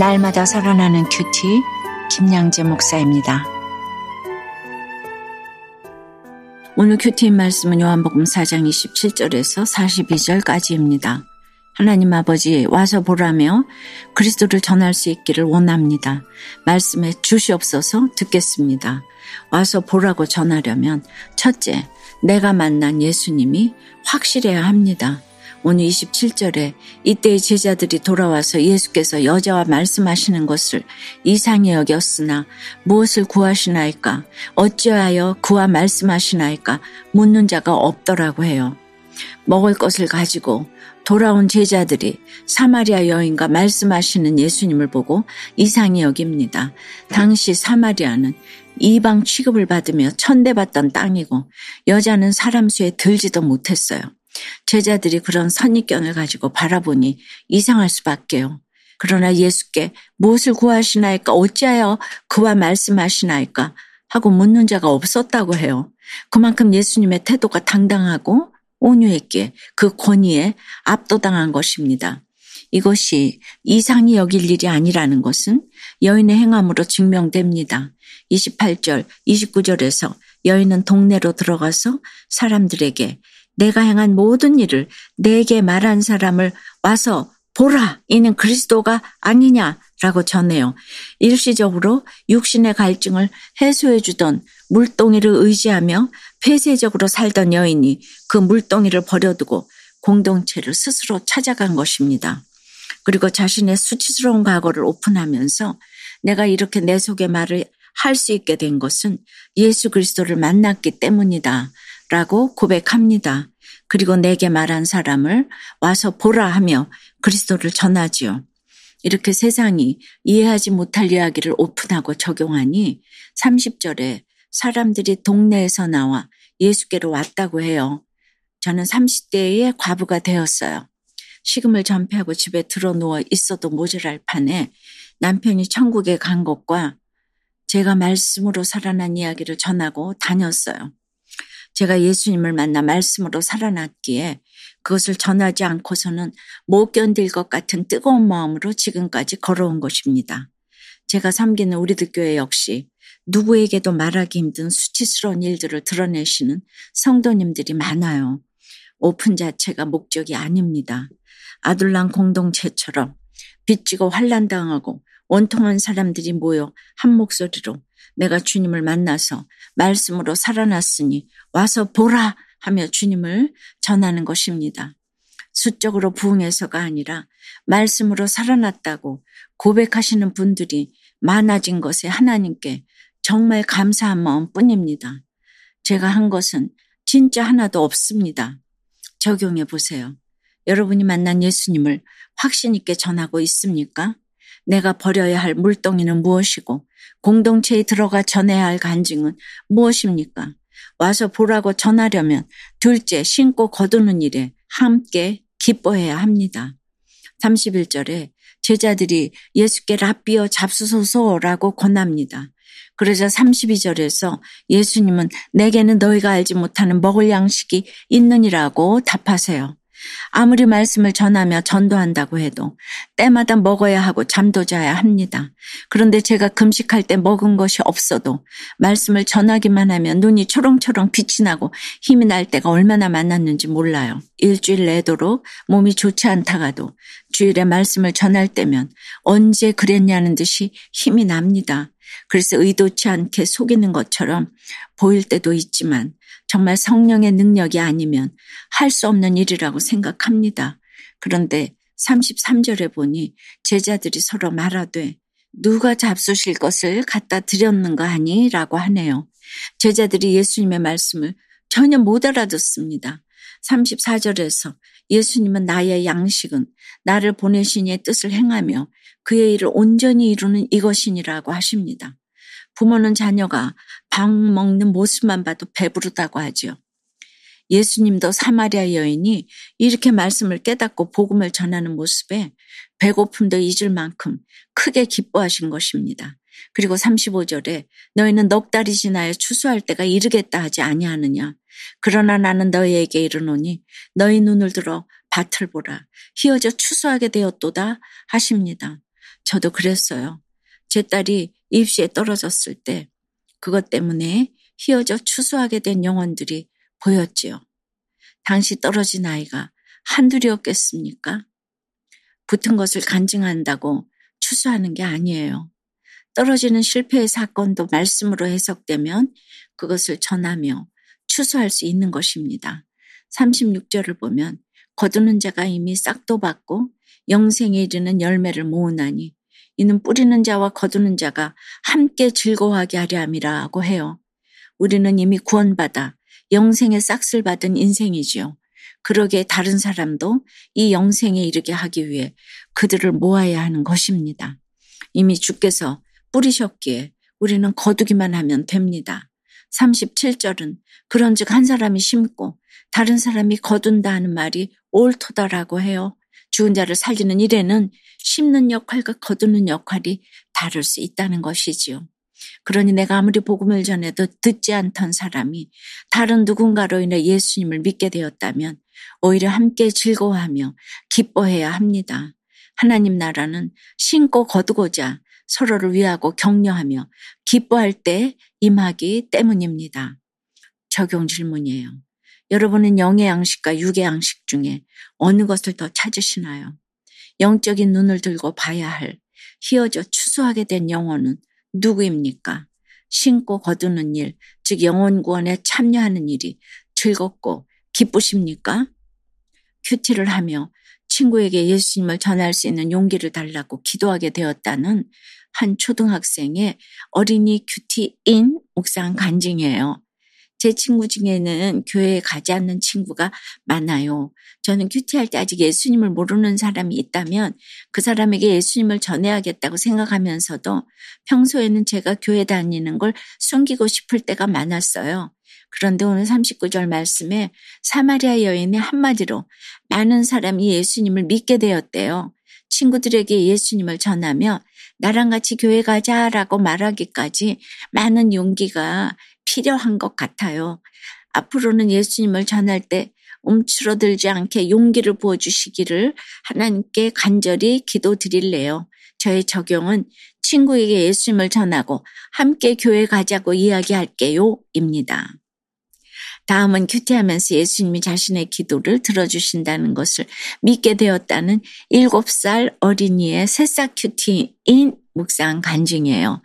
날마다 살아나는 큐티 김양재 목사입니다. 오늘 큐티인 말씀은 요한복음 4장 27절에서 42절까지입니다. 하나님 아버지 와서 보라며 그리스도를 전할 수 있기를 원합니다. 말씀에 주시옵소서 듣겠습니다. 와서 보라고 전하려면 첫째, 내가 만난 예수님이 확실해야 합니다. 오늘 27절에 이때의 제자들이 돌아와서 예수께서 여자와 말씀하시는 것을 이상히 여겼으나 무엇을 구하시나이까 어찌하여 그와 말씀하시나이까 묻는 자가 없더라고 해요. 먹을 것을 가지고 돌아온 제자들이 사마리아 여인과 말씀하시는 예수님을 보고 이상히 여깁니다. 당시 사마리아는 이방 취급을 받으며 천대받던 땅이고 여자는 사람 수에 들지도 못했어요. 제자들이 그런 선입견을 가지고 바라보니 이상할 수밖에요. 그러나 예수께 무엇을 구하시나이까 어찌하여 그와 말씀하시나이까 하고 묻는 자가 없었다고 해요. 그만큼 예수님의 태도가 당당하고 온유했기에 그 권위에 압도당한 것입니다. 이것이 이상히 여길 일이 아니라는 것은 여인의 행함으로 증명됩니다. 28절, 29절에서 여인은 동네로 들어가서 사람들에게 내가 행한 모든 일을 내게 말한 사람을 와서 보라, 이는 그리스도가 아니냐라고 전해요. 일시적으로 육신의 갈증을 해소해 주던 물동이를 의지하며 폐쇄적으로 살던 여인이 그 물동이를 버려두고 공동체를 스스로 찾아간 것입니다. 그리고 자신의 수치스러운 과거를 오픈하면서 내가 이렇게 내 속의 말을 할 수 있게 된 것은 예수 그리스도를 만났기 때문이다. 라고 고백합니다. 그리고 내게 말한 사람을 와서 보라 하며 그리스도를 전하지요. 이렇게 세상이 이해하지 못할 이야기를 오픈하고 적용하니 30절에 사람들이 동네에서 나와 예수께로 왔다고 해요. 저는 30대의 과부가 되었어요. 식음을 전폐하고 집에 들어 누워 있어도 모자랄 판에 남편이 천국에 간 것과 제가 말씀으로 살아난 이야기를 전하고 다녔어요. 제가 예수님을 만나 말씀으로 살아났기에 그것을 전하지 않고서는 못 견딜 것 같은 뜨거운 마음으로 지금까지 걸어온 것입니다. 제가 섬기는 우리들 교회 역시 누구에게도 말하기 힘든 수치스러운 일들을 드러내시는 성도님들이 많아요. 오픈 자체가 목적이 아닙니다. 아둘랑 공동체처럼 빚지고 환란당하고 원통한 사람들이 모여 한 목소리로 내가 주님을 만나서 말씀으로 살아났으니 와서 보라 하며 주님을 전하는 것입니다. 수적으로 부흥해서가 아니라 말씀으로 살아났다고 고백하시는 분들이 많아진 것에 하나님께 정말 감사한 마음 뿐입니다. 제가 한 것은 진짜 하나도 없습니다. 적용해 보세요. 여러분이 만난 예수님을 확신 있게 전하고 있습니까? 내가 버려야 할 물동이는 무엇이고 공동체에 들어가 전해야 할 간증은 무엇입니까? 와서 보라고 전하려면 둘째 신고 거두는 일에 함께 기뻐해야 합니다. 31절에 제자들이 예수께 랍비어 잡수소서라고 권합니다. 그러자 32절에서 예수님은 내게는 너희가 알지 못하는 먹을 양식이 있느니라고 답하세요. 아무리 말씀을 전하며 전도한다고 해도 때마다 먹어야 하고 잠도 자야 합니다. 그런데 제가 금식할 때 먹은 것이 없어도 말씀을 전하기만 하면 눈이 초롱초롱 빛이 나고 힘이 날 때가 얼마나 많았는지 몰라요. 일주일 내도록 몸이 좋지 않다가도 주일에 말씀을 전할 때면 언제 그랬냐는 듯이 힘이 납니다. 그래서 의도치 않게 속이는 것처럼 보일 때도 있지만 정말 성령의 능력이 아니면 할 수 없는 일이라고 생각합니다. 그런데 33절에 보니 제자들이 서로 말하되 누가 잡수실 것을 갖다 드렸는가 하니? 라고 하네요. 제자들이 예수님의 말씀을 전혀 못 알아듣습니다. 34절에서 예수님은 나의 양식은 나를 보내신 이의 뜻을 행하며 그의 일을 온전히 이루는 이것이니라고 하십니다. 부모는 자녀가 밥 먹는 모습만 봐도 배부르다고 하지요. 예수님도 사마리아 여인이 이렇게 말씀을 깨닫고 복음을 전하는 모습에 배고픔도 잊을 만큼 크게 기뻐하신 것입니다. 그리고 35절에 너희는 넉 달이 지나야 추수할 때가 이르겠다 하지 아니하느냐. 그러나 나는 너희에게 이르노니 너희 눈을 들어 밭을 보라. 희어져 추수하게 되었도다 하십니다. 저도 그랬어요. 제 딸이 입시에 떨어졌을 때 그것 때문에 휘어져 추수하게 된 영혼들이 보였지요. 당시 떨어진 아이가 한둘이었겠습니까? 붙은 것을 간증한다고 추수하는 게 아니에요. 떨어지는 실패의 사건도 말씀으로 해석되면 그것을 전하며 추수할 수 있는 것입니다. 36절을 보면 거두는 자가 이미 싹도 받고 영생에 이르는 열매를 모으나니 이는 뿌리는 자와 거두는 자가 함께 즐거워하게 하려 함이라고 해요. 우리는 이미 구원받아 영생의 싹을 받은 인생이지요. 그러기에 다른 사람도 이 영생에 이르게 하기 위해 그들을 모아야 하는 것입니다. 이미 주께서 뿌리셨기에 우리는 거두기만 하면 됩니다. 37절은 그런즉 한 사람이 심고 다른 사람이 거둔다 하는 말이 옳도다라고 해요. 죽은 자를 살리는 일에는 심는 역할과 거두는 역할이 다를 수 있다는 것이지요. 그러니 내가 아무리 복음을 전해도 듣지 않던 사람이 다른 누군가로 인해 예수님을 믿게 되었다면 오히려 함께 즐거워하며 기뻐해야 합니다. 하나님 나라는 신고 거두고자 서로를 위하고 격려하며 기뻐할 때 임하기 때문입니다. 적용 질문이에요. 여러분은 영의 양식과 육의 양식 중에 어느 것을 더 찾으시나요? 영적인 눈을 들고 봐야 할 휘어져 추수하게 된 영혼은 누구입니까? 신고 거두는 일, 즉 영혼 구원에 참여하는 일이 즐겁고 기쁘십니까? 큐티를 하며 친구에게 예수님을 전할 수 있는 용기를 달라고 기도하게 되었다는 한 초등학생의 어린이 큐티인 묵상 간증이에요. 제 친구 중에는 교회에 가지 않는 친구가 많아요. 저는 큐티할 때 아직 예수님을 모르는 사람이 있다면 그 사람에게 예수님을 전해야겠다고 생각하면서도 평소에는 제가 교회 다니는 걸 숨기고 싶을 때가 많았어요. 그런데 오늘 39절 말씀에 사마리아 여인의 한마디로 많은 사람이 예수님을 믿게 되었대요. 친구들에게 예수님을 전하며 나랑 같이 교회 가자라고 말하기까지 많은 용기가 필요한 것 같아요. 앞으로는 예수님을 전할 때 움츠러들지 않게 용기를 부어주시기를 하나님께 간절히 기도 드릴래요. 저의 적용은 친구에게 예수님을 전하고 함께 교회 가자고 이야기할게요. 입니다. 다음은 큐티하면서 예수님이 자신의 기도를 들어주신다는 것을 믿게 되었다는 7살 어린이의 새싹 큐티인 묵상 간증이에요.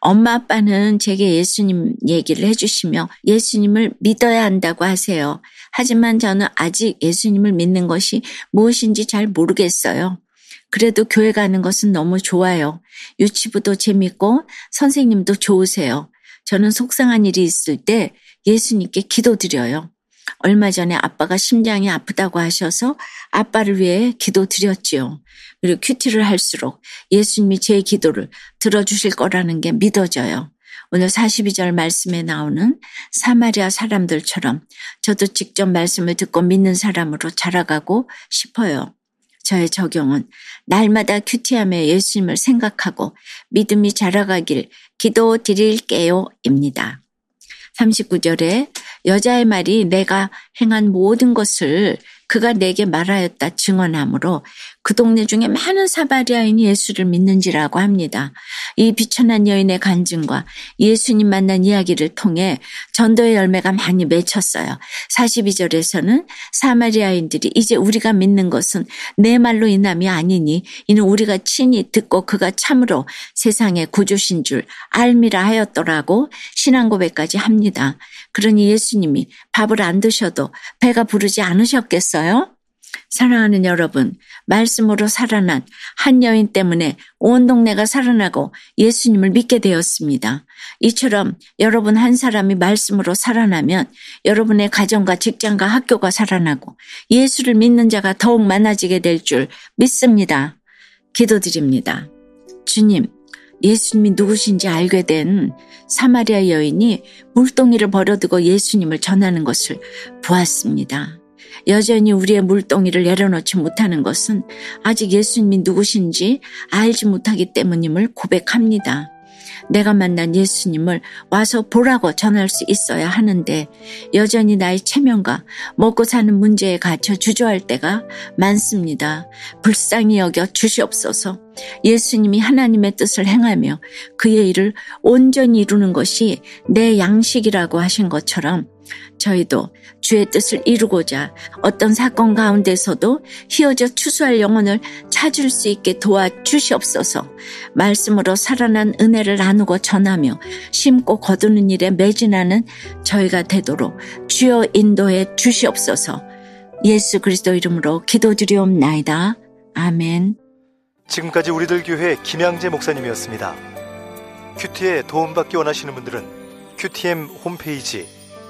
엄마 아빠는 제게 예수님 얘기를 해주시며 예수님을 믿어야 한다고 하세요. 하지만 저는 아직 예수님을 믿는 것이 무엇인지 잘 모르겠어요. 그래도 교회 가는 것은 너무 좋아요. 유치부도 재밌고 선생님도 좋으세요. 저는 속상한 일이 있을 때 예수님께 기도드려요. 얼마 전에 아빠가 심장이 아프다고 하셔서 아빠를 위해 기도드렸지요. 그리고 큐티를 할수록 예수님이 제 기도를 들어주실 거라는 게 믿어져요. 오늘 42절 말씀에 나오는 사마리아 사람들처럼 저도 직접 말씀을 듣고 믿는 사람으로 자라가고 싶어요. 저의 적용은 날마다 큐티함에 예수님을 생각하고 믿음이 자라가길 기도 드릴게요 입니다. 39절에 여자의 말이 내가 행한 모든 것을 그가 내게 말하였다 증언하므로 그 동네 중에 많은 사바리아인이 예수를 믿는지라고 합니다. 이 비천한 여인의 간증과 예수님 만난 이야기를 통해 전도의 열매가 많이 맺혔어요. 42절에서는 사마리아인들이 이제 우리가 믿는 것은 내 말로 인함이 아니니 이는 우리가 친히 듣고 그가 참으로 세상의 구주신 줄 알미라 하였더라고 신앙 고백까지 합니다. 그러니 예수님이 밥을 안 드셔도 배가 부르지 않으셨겠어요? 사랑하는 여러분, 말씀으로 살아난 한 여인 때문에 온 동네가 살아나고 예수님을 믿게 되었습니다. 이처럼 여러분 한 사람이 말씀으로 살아나면 여러분의 가정과 직장과 학교가 살아나고 예수를 믿는 자가 더욱 많아지게 될 줄 믿습니다. 기도드립니다. 주님, 예수님이 누구신지 알게 된 사마리아 여인이 물동이를 버려두고 예수님을 전하는 것을 보았습니다. 여전히 우리의 물동이를 내려놓지 못하는 것은 아직 예수님이 누구신지 알지 못하기 때문임을 고백합니다. 내가 만난 예수님을 와서 보라고 전할 수 있어야 하는데 여전히 나의 체면과 먹고 사는 문제에 갇혀 주저할 때가 많습니다. 불쌍히 여겨 주시옵소서. 예수님이 하나님의 뜻을 행하며 그의 일을 온전히 이루는 것이 내 양식이라고 하신 것처럼 저희도 주의 뜻을 이루고자 어떤 사건 가운데서도 휘어져 추수할 영혼을 찾을 수 있게 도와주시옵소서 말씀으로 살아난 은혜를 나누고 전하며 심고 거두는 일에 매진하는 저희가 되도록 주여 인도해 주시옵소서 예수 그리스도 이름으로 기도드리옵나이다. 아멘. 지금까지 우리들 교회 김양재 목사님이었습니다. 큐티에 도움받기 원하시는 분들은 큐티엠 홈페이지